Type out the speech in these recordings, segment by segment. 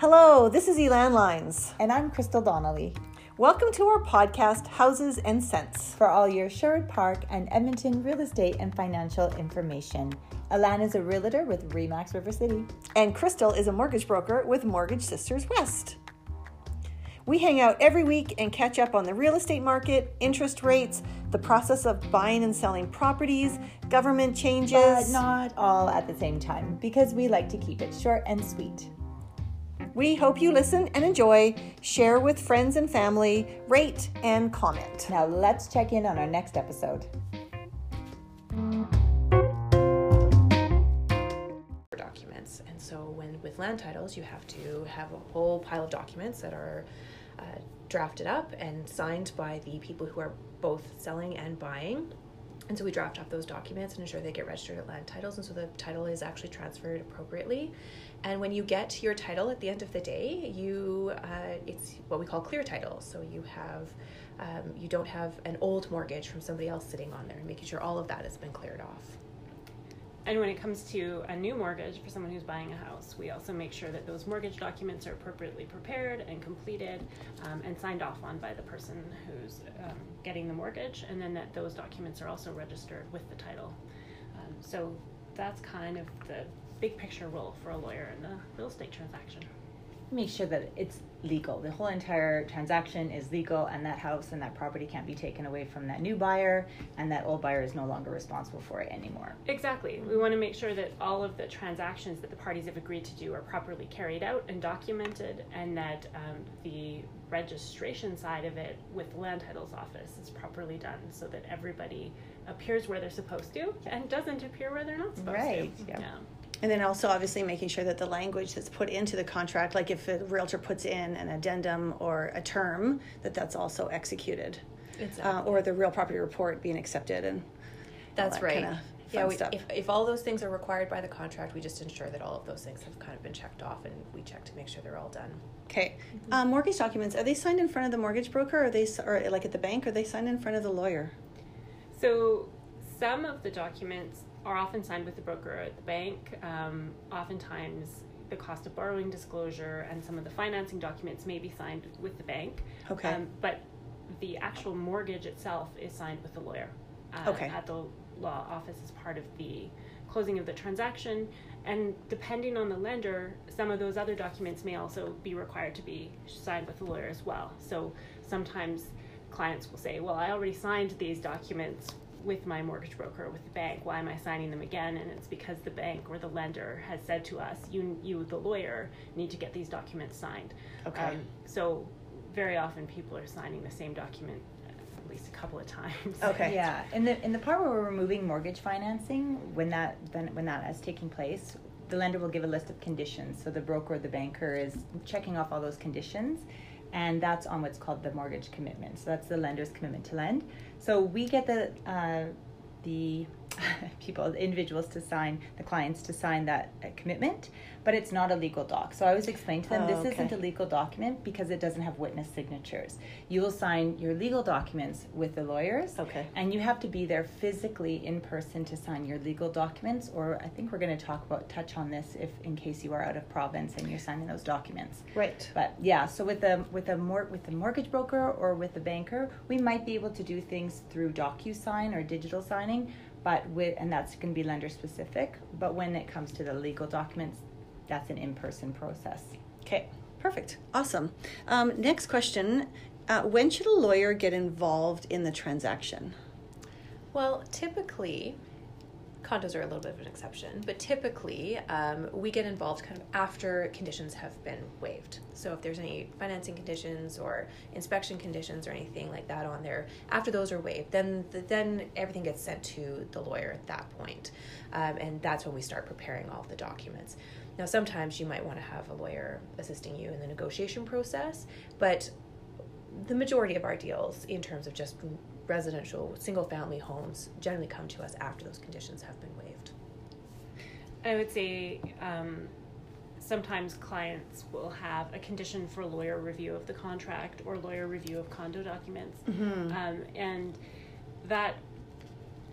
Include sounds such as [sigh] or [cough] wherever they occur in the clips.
Hello, this is Elan Lines. And I'm Crystal Donnelly. Welcome to our podcast, Houses and Cents. For all your Sherwood Park and Edmonton real estate and financial information. Alan is a realtor with Remax River City. And Crystal is a mortgage broker with Mortgage Sisters West. We hang out every week and catch up on the real estate market, interest rates, the process of buying and selling properties, government changes. But not all at the same time because we like to keep it short and sweet. We hope you listen and enjoy, share with friends and family, rate and comment. Now let's check in on our next episode. documents. And so when with land titles, you have to have a whole pile of documents that are uh, drafted up and signed by the people who are both selling and buying. And so we draft up those documents and ensure they get registered at land titles, and so the title is actually transferred appropriately. And when you get your title at the end of the day, you uh, it's what we call clear title. So you have um, you don't have an old mortgage from somebody else sitting on there, and making sure all of that has been cleared off. And when it comes to a new mortgage for someone who's buying a house, we also make sure that those mortgage documents are appropriately prepared and completed um, and signed off on by the person who's um, getting the mortgage, and then that those documents are also registered with the title. Um, so that's kind of the big picture role for a lawyer in a real estate transaction make sure that it's legal. The whole entire transaction is legal, and that house and that property can't be taken away from that new buyer, and that old buyer is no longer responsible for it anymore. Exactly. We want to make sure that all of the transactions that the parties have agreed to do are properly carried out and documented, and that um, the registration side of it with the land titles office is properly done so that everybody appears where they're supposed to and doesn't appear where they're not supposed right. to. Yeah. yeah. And then also obviously making sure that the language that's put into the contract, like if a realtor puts in an addendum or a term, that that's also executed. Exactly. Uh, or the real property report being accepted and that's that right. yeah, we, if, if all those things are required by the contract, we just ensure that all of those things have kind of been checked off and we check to make sure they're all done. Okay. Mm-hmm. Um, mortgage documents, are they signed in front of the mortgage broker or are they, or like at the bank, or are they signed in front of the lawyer? So some of the documents are often signed with the broker at the bank. Um, oftentimes, the cost of borrowing disclosure and some of the financing documents may be signed with the bank. Okay. Um, but the actual mortgage itself is signed with the lawyer. Uh, okay. At the law office as part of the closing of the transaction. And depending on the lender, some of those other documents may also be required to be signed with the lawyer as well. So sometimes clients will say, Well, I already signed these documents with my mortgage broker with the bank. Why am I signing them again? And it's because the bank or the lender has said to us, you, you the lawyer, need to get these documents signed. Okay. Um, so very often people are signing the same document at least a couple of times. Okay. [laughs] Yeah. In the in the part where we're removing mortgage financing, when that then when that is taking place, the lender will give a list of conditions. So the broker or the banker is checking off all those conditions and that's on what's called the mortgage commitment. So that's the lender's commitment to lend. So we get the uh, the [laughs] people, individuals to sign, the clients to sign that uh, commitment, but it's not a legal doc. So I always explain to them oh, this okay. isn't a legal document because it doesn't have witness signatures. You will sign your legal documents with the lawyers, okay, and you have to be there physically in person to sign your legal documents. Or I think we're going to talk about touch on this if in case you are out of province and you're signing those documents. Right. But yeah, so with the with a mor- with the mortgage broker or with the banker, we might be able to do things through DocuSign or digital signing but with and that's going to be lender specific but when it comes to the legal documents that's an in-person process. Okay perfect awesome. Um, next question uh, when should a lawyer get involved in the transaction? Well typically condos are a little bit of an exception, but typically um, we get involved kind of after conditions have been waived. So if there's any financing conditions or inspection conditions or anything like that on there, after those are waived, then then everything gets sent to the lawyer at that point. Um, and that's when we start preparing all the documents. Now, sometimes you might want to have a lawyer assisting you in the negotiation process, but the majority of our deals, in terms of just residential single family homes generally come to us after those conditions have been waived. I would say um, sometimes clients will have a condition for lawyer review of the contract or lawyer review of condo documents. Mm-hmm. Um, and that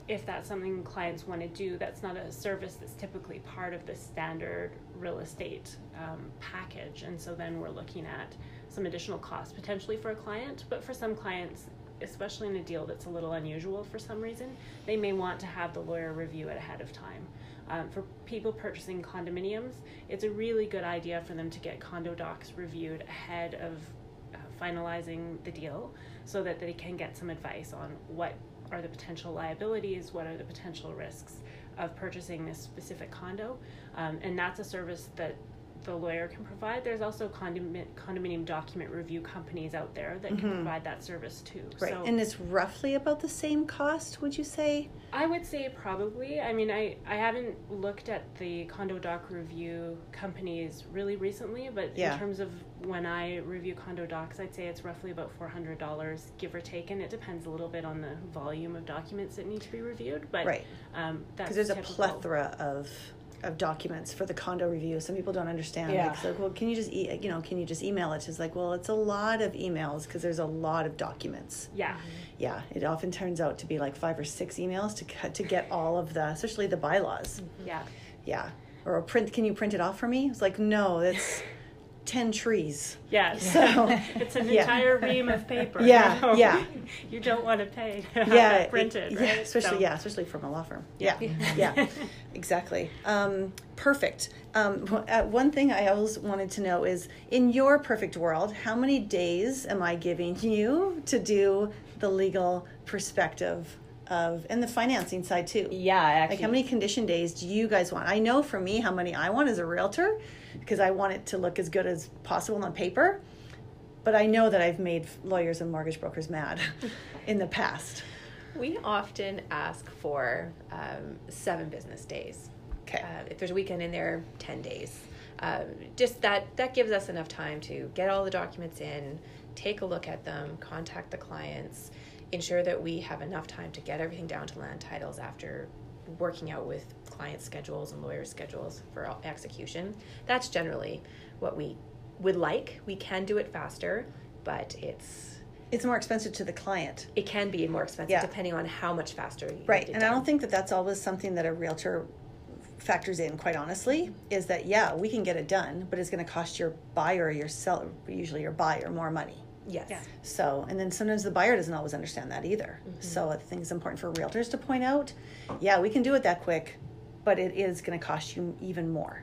if that's something clients want to do, that's not a service that's typically part of the standard real estate um, package. And so then we're looking at some additional costs potentially for a client. But for some clients, especially in a deal that's a little unusual for some reason, they may want to have the lawyer review it ahead of time. Um, for people purchasing condominiums, it's a really good idea for them to get condo docs reviewed ahead of uh, finalizing the deal so that they can get some advice on what are the potential liabilities, what are the potential risks of purchasing this specific condo. Um, and that's a service that the lawyer can provide. There's also condominium, condominium document review companies out there that can provide that service too. Right. So and it's roughly about the same cost, would you say? I would say probably. I mean, I, I haven't looked at the condo doc review companies really recently, but Yeah. in terms of when I review condo docs, I'd say it's roughly about $400, give or take, and it depends a little bit on the volume of documents that need to be reviewed. But Right. um, that's Because there's a plethora of of documents for the condo review. Some people don't understand. Yeah. Like, so, well, can you just e- you know, can you just email it? It's like, well, it's a lot of emails because there's a lot of documents. Yeah. Yeah, it often turns out to be like five or six emails to cut to get all of the, especially the bylaws. Yeah. Yeah, or a print. Can you print it off for me? It's like, no, that's ten trees. Yeah. So, [laughs] it's an yeah. entire ream of paper. Yeah, [laughs] So yeah. [laughs] You don't want to pay to yeah, that printed, it- right? yeah, especially So- yeah, especially from a law firm. Yeah, Yeah. yeah, exactly. Um, perfect. Um, uh, one thing I always wanted to know is, in your perfect world, how many days am I giving you to do the legal perspective of and the financing side too? Yeah, actually. Like how many condition days do you guys want? I know for me how many I want as a realtor because I want it to look as good as possible on paper. But I know that I've made lawyers and mortgage brokers mad [laughs] in the past. We often ask for um, seven business days. Okay. Uh, if there's a weekend in there, 10 days. Um, just that, that gives us enough time to get all the documents in, take a look at them, contact the clients, ensure that we have enough time to get everything down to land titles after working out with client schedules and lawyer schedules for execution. That's generally what we would like. We can do it faster, but it's It's more expensive to the client. it can be more expensive Yeah. depending on how much faster you Right. need it And I don't think that that's always something that a realtor factors in, quite honestly, is that, yeah, we can get it done, but it's going to cost your buyer or your seller, usually your buyer, more money. Yes. Yeah. So, and then sometimes the buyer doesn't always understand that either. Mm-hmm. So I think it's important for realtors to point out, yeah, we can do it that quick, but it is going to cost you even more.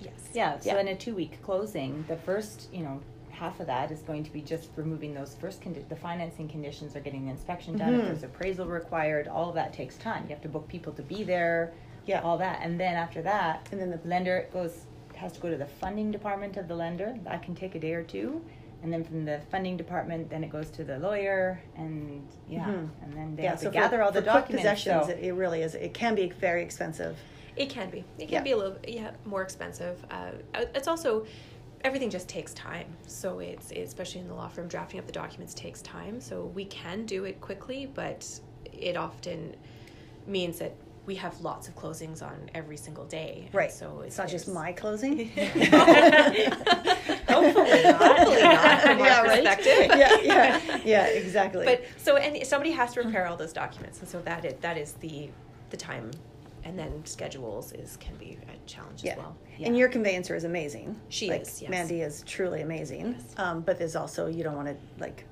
Yes. Yeah, so Yeah. in a two week closing, the first, you know, half of that is going to be just removing those first condi- the financing conditions or getting the inspection done. Mhm. If there's appraisal required, all of that takes time. You have to book people to be there, Yeah. all that. And then after that, And then the lender goes has to go to the funding department of the lender. That can take a day or two. And then from the funding department, then it goes to the lawyer, and yeah, Mhm. and then they yeah, have so to gather for, all the for quick documents. possessions, so- it, it really is. It can be very expensive. It can be. It can Yeah. be a little, yeah, more expensive. Uh, it's also everything just takes time. So it's especially in the law firm, drafting up the documents takes time. So we can do it quickly, but it often means that we have lots of closings on every single day. And Right. So It's not just my closing. [laughs] [laughs] Hopefully not. Hopefully not [laughs] from yeah, right. perspective. yeah, yeah, yeah, exactly. But so and somebody has to prepare all those documents, and so that is, that is the the time, and then schedules is can be a challenge yeah. as well. Yeah. And your conveyancer is amazing. She like, is, yes. Mandy is truly amazing. Yes. Um, but there's also you don't want to like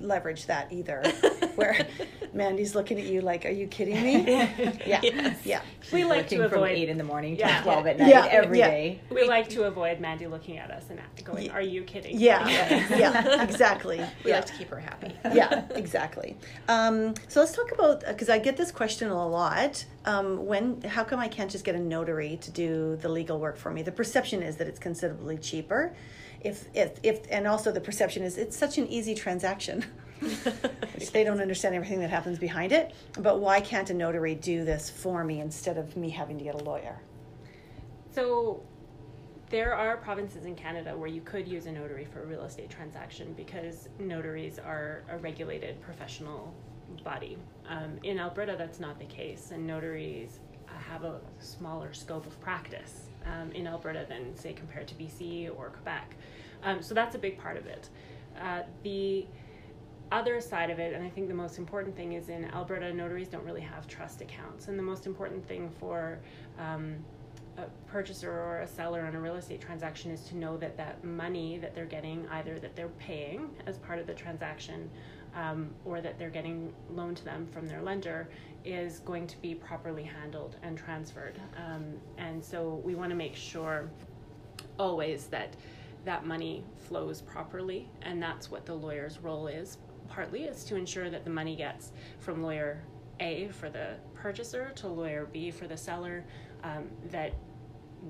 leverage that either, [laughs] where Mandy's looking at you like, "Are you kidding me?" yeah, [laughs] Yes. yeah. We like to working from avoid- eight in the morning to Yeah. twelve at night Yeah, every yeah. day. We like to avoid Mandy looking at us and going, Ye- "Are you kidding?" Yeah, [laughs] yeah, exactly. We yeah. like to keep her happy. yeah, exactly. Um, so let's talk about because I get this question a lot. Um, when, how come I can't just get a notary to do the legal work for me? The perception is that it's considerably cheaper. If, if, if, and also the perception is it's such an easy transaction. [laughs] they don't understand everything that happens behind it. But why can't a notary do this for me instead of me having to get a lawyer? So there are provinces in Canada where you could use a notary for a real estate transaction because notaries are a regulated professional body. Um, in Alberta, that's not the case, and notaries have a smaller scope of practice um, in Alberta than, say, compared to BC or Quebec. Um, so that's a big part of it. Uh, the other side of it, and I think the most important thing is in Alberta, notaries don't really have trust accounts. And the most important thing for um, a purchaser or a seller on a real estate transaction is to know that that money that they're getting, either that they're paying as part of the transaction um, or that they're getting loaned to them from their lender, is going to be properly handled and transferred. Um, and so we want to make sure always that that money flows properly, and that's what the lawyer's role is. Partly is to ensure that the money gets from lawyer A for the purchaser to lawyer B for the seller, um, that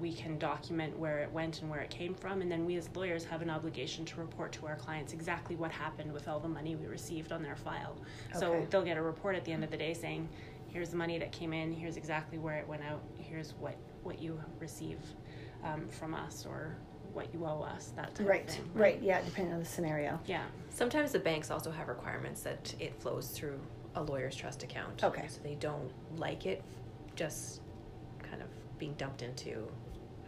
we can document where it went and where it came from, and then we as lawyers have an obligation to report to our clients exactly what happened with all the money we received on their file. So they'll get a report at the end of the day saying, here's the money that came in, here's exactly where it went out, here's what, what you receive um, from us or what you owe us, that type Right, of thing. right, yeah, depending on the scenario. Yeah. Sometimes the banks also have requirements that it flows through a lawyer's trust account. Okay. So they don't like it just kind of being dumped into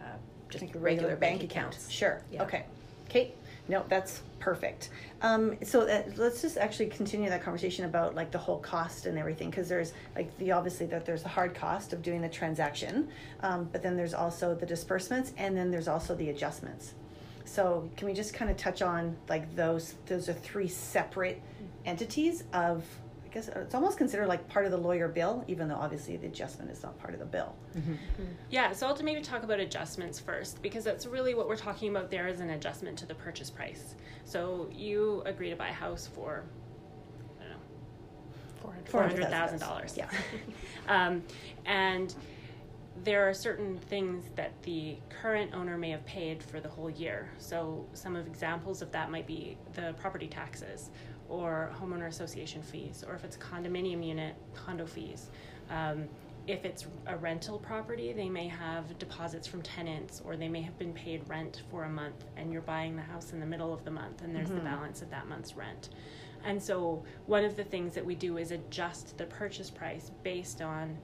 uh, just Like a regular, bank, accounts. Sure. Yeah. Okay. Okay. No, that's perfect. Um, so uh, let's just actually continue that conversation about like the whole cost and everything, because there's like the obviously that there's a hard cost of doing the transaction, um, but then there's also the disbursements, and then there's also the adjustments. So can we just kind of touch on like those? Those are three separate entities of. I guess it's almost considered like part of the lawyer bill, even though obviously the adjustment is not part of the bill. Yeah, so I'll maybe talk about adjustments first because that's really what we're talking about there is an adjustment to the purchase price. So you agree to buy a house for, I don't know, four hundred thousand dollars. Yeah. [laughs] um, and there are certain things that the current owner may have paid for the whole year. So some of examples of that might be the property taxes or homeowner association fees, or if it's a condominium unit, condo fees. Um, if it's a rental property, they may have deposits from tenants, or they may have been paid rent for a month, and you're buying the house in the middle of the month, and there's the balance of that month's rent. And so, one of the things that we do is adjust the purchase price based on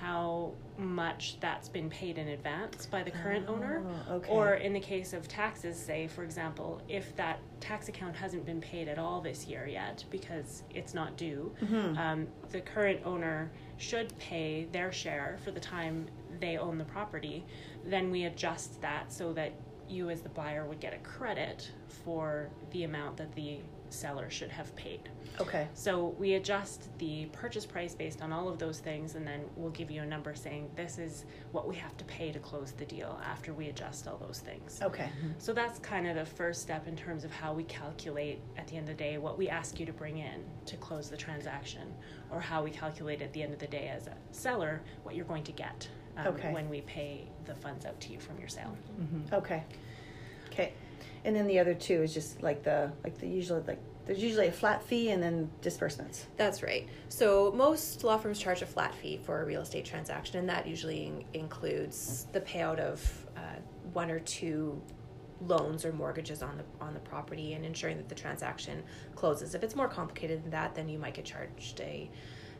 how much that's been paid in advance by the current owner. Oh, okay. Or in the case of taxes, say, for example, if that tax account hasn't been paid at all this year yet because it's not due, Mm-hmm. um, the current owner should pay their share for the time they own the property. Then we adjust that so that you, as the buyer, would get a credit for the amount that the seller should have paid. Okay. So we adjust the purchase price based on all of those things, and then we'll give you a number saying this is what we have to pay to close the deal after we adjust all those things. Okay. So that's kind of the first step in terms of how we calculate at the end of the day what we ask you to bring in to close the transaction, or how we calculate at the end of the day as a seller what you're going to get um, Okay. when we pay the funds out to you from your sale. Okay. Okay. And then the other two is just like the like the usually like there's usually a flat fee and then disbursements. That's right. So most law firms charge a flat fee for a real estate transaction, and that usually in- includes the payout of uh, one or two loans or mortgages on the on the property, and ensuring that the transaction closes. If it's more complicated than that, then you might get charged a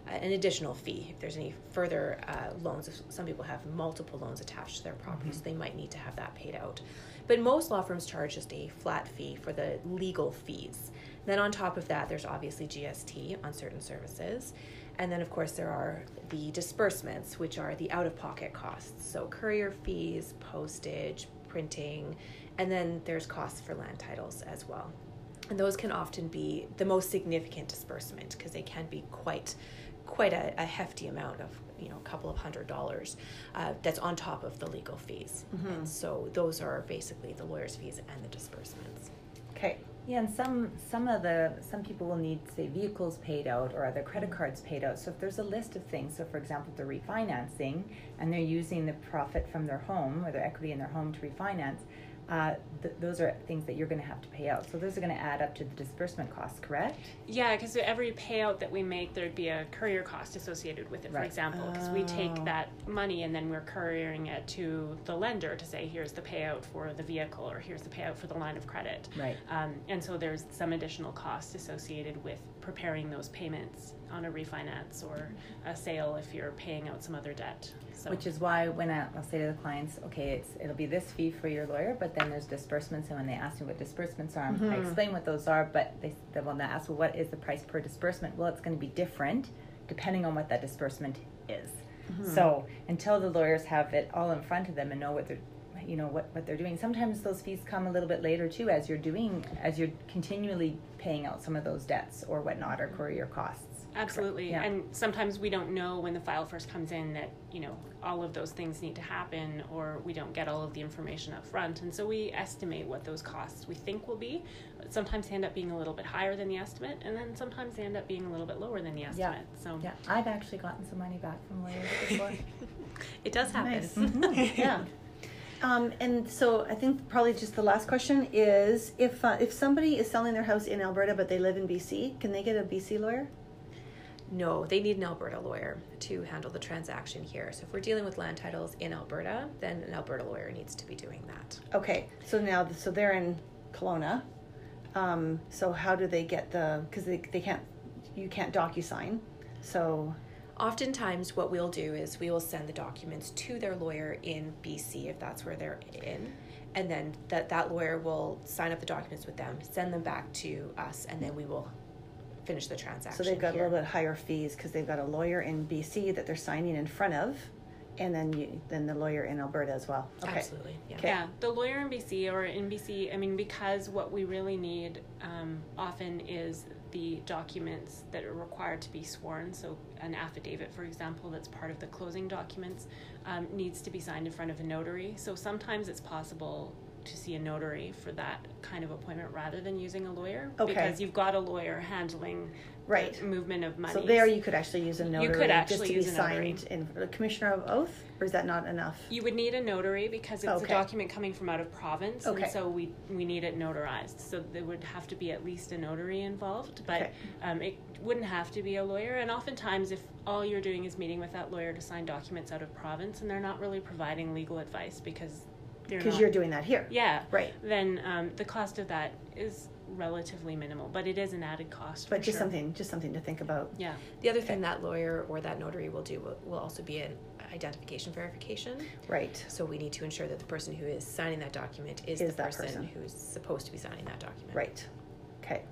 an additional fee if there's any further uh, loans. If some people have multiple loans attached to their properties, they might need to have that paid out. But most law firms charge just a flat fee for the legal fees. Then on top of that, there's obviously GST on certain services. And then, of course, there are the disbursements, which are the out of pocket costs. So, courier fees, postage, printing, and then there's costs for land titles as well. And those can often be the most significant disbursement because they can be quite quite a, a hefty amount of you know a couple of hundred dollars uh, that's on top of the legal fees and so those are basically the lawyer's fees and the disbursements Okay. Yeah, and some some of the some people will need say vehicles paid out or other credit cards paid out. So if there's a list of things, so for example, they're refinancing and they're using the profit from their home or their equity in their home to refinance, uh, th- those are things that you're going to have to pay out. So those are going to add up to the disbursement costs, correct? Yeah, because every payout that we make, there'd be a courier cost associated with it, for example. Because we Oh. take that money and then we're couriering it to the lender to say, here's the payout for the vehicle or here's the payout for the line of credit. Right. Um, and so there's some additional cost associated with preparing those payments on a refinance or a sale if you're paying out some other debt. So Which is why when I, I'll say to the clients, okay, it's it'll be this fee for your lawyer, but then there's disbursements, and when they ask me what disbursements are, I mm-hmm. explain what those are. But they they will not ask, well, what is the price per disbursement? Well, it's going to be different depending on what that disbursement is. Mm-hmm. So until the lawyers have it all in front of them and know what they're you know what, what they're doing sometimes those fees come a little bit later too as you're doing as you're continually paying out some of those debts or whatnot or courier costs Absolutely. Yeah. And sometimes we don't know when the file first comes in that, you know, all of those things need to happen or we don't get all of the information up front. And so we estimate what those costs we think will be. Sometimes they end up being a little bit higher than the estimate and then sometimes they end up being a little bit lower than the estimate. yeah. So yeah i've actually gotten some money back from lawyers before [laughs] It does happen. Nice. Mm-hmm. [laughs] yeah. Um, and so I think probably just the last question is if uh, if somebody is selling their house in Alberta but they live in BC, can they get a BC lawyer? No, they need an Alberta lawyer to handle the transaction here. So if we're dealing with land titles in Alberta, then an Alberta lawyer needs to be doing that. Okay, so now so they're in Kelowna. Um, so how do they get the? Because they they can't you can't docu sign. So Oftentimes, what we'll do is we will send the documents to their lawyer in BC if that's where they're in, and then that that lawyer will sign up the documents with them, send them back to us, and then we will finish the transaction. so they've got here. a little bit higher fees because they've got a lawyer in BC that they're signing in front of, and then you then the lawyer in Alberta as well. Okay. Absolutely, yeah. Okay. Yeah, the lawyer in BC or in BC, I mean, because what we really need um, often is the documents that are required to be sworn. So, an affidavit, for example, that's part of the closing documents, um, needs to be signed in front of a notary. So, sometimes it's possible to see a notary for that kind of appointment rather than using a lawyer Okay. because you've got a lawyer handling Right. movement of money. So there you could actually use a notary You could just actually be use a notary. signed in the commissioner of oath, or is that not enough? You would need a notary because it's Okay. a document coming from out of province, Okay. and so we we need it notarized. So there would have to be at least a notary involved, but Okay. um, it wouldn't have to be a lawyer. And oftentimes, if all you're doing is meeting with that lawyer to sign documents out of province, and they're not really providing legal advice because Because you're doing that here. yeah Right. then um, the cost of that is relatively minimal, but it is an added cost. But for just sure. something, just something to think about. Yeah. The other thing that lawyer or that notary will do will, will also be an identification verification. Right. So we need to ensure that the person who is signing that document is, Is the person, person. who's supposed to be signing that document. Right. Okay.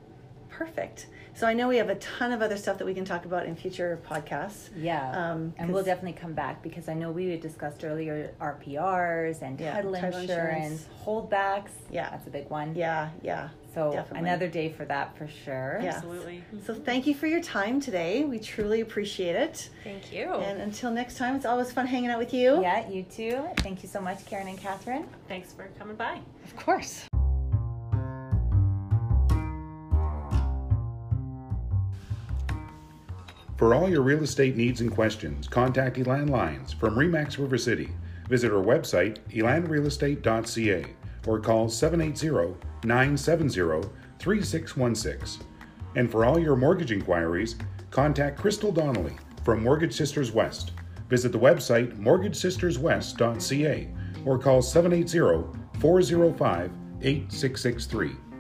Perfect. So I know we have a ton of other stuff that we can talk about in future podcasts. Yeah, Um, and we'll definitely come back because I know we had discussed earlier RPRs and Yeah, title, title insurance, insurance. holdbacks. Yeah. that's a big one. Yeah, yeah. so definitely. another day for that for sure. Yeah. Absolutely. So thank you for your time today. We truly appreciate it. Thank you. And until next time, it's always fun hanging out with you. Yeah, you too. Thank you so much, Karen and Catherine. Thanks for coming by. Of course. For all your real estate needs and questions, contact Elan Lines from Remax River City. Visit our website, elanrealestate.ca, or call 780 970 3616. And for all your mortgage inquiries, contact Crystal Donnelly from Mortgage Sisters West. Visit the website mortgagesisterswest.ca or call 780 405 8663.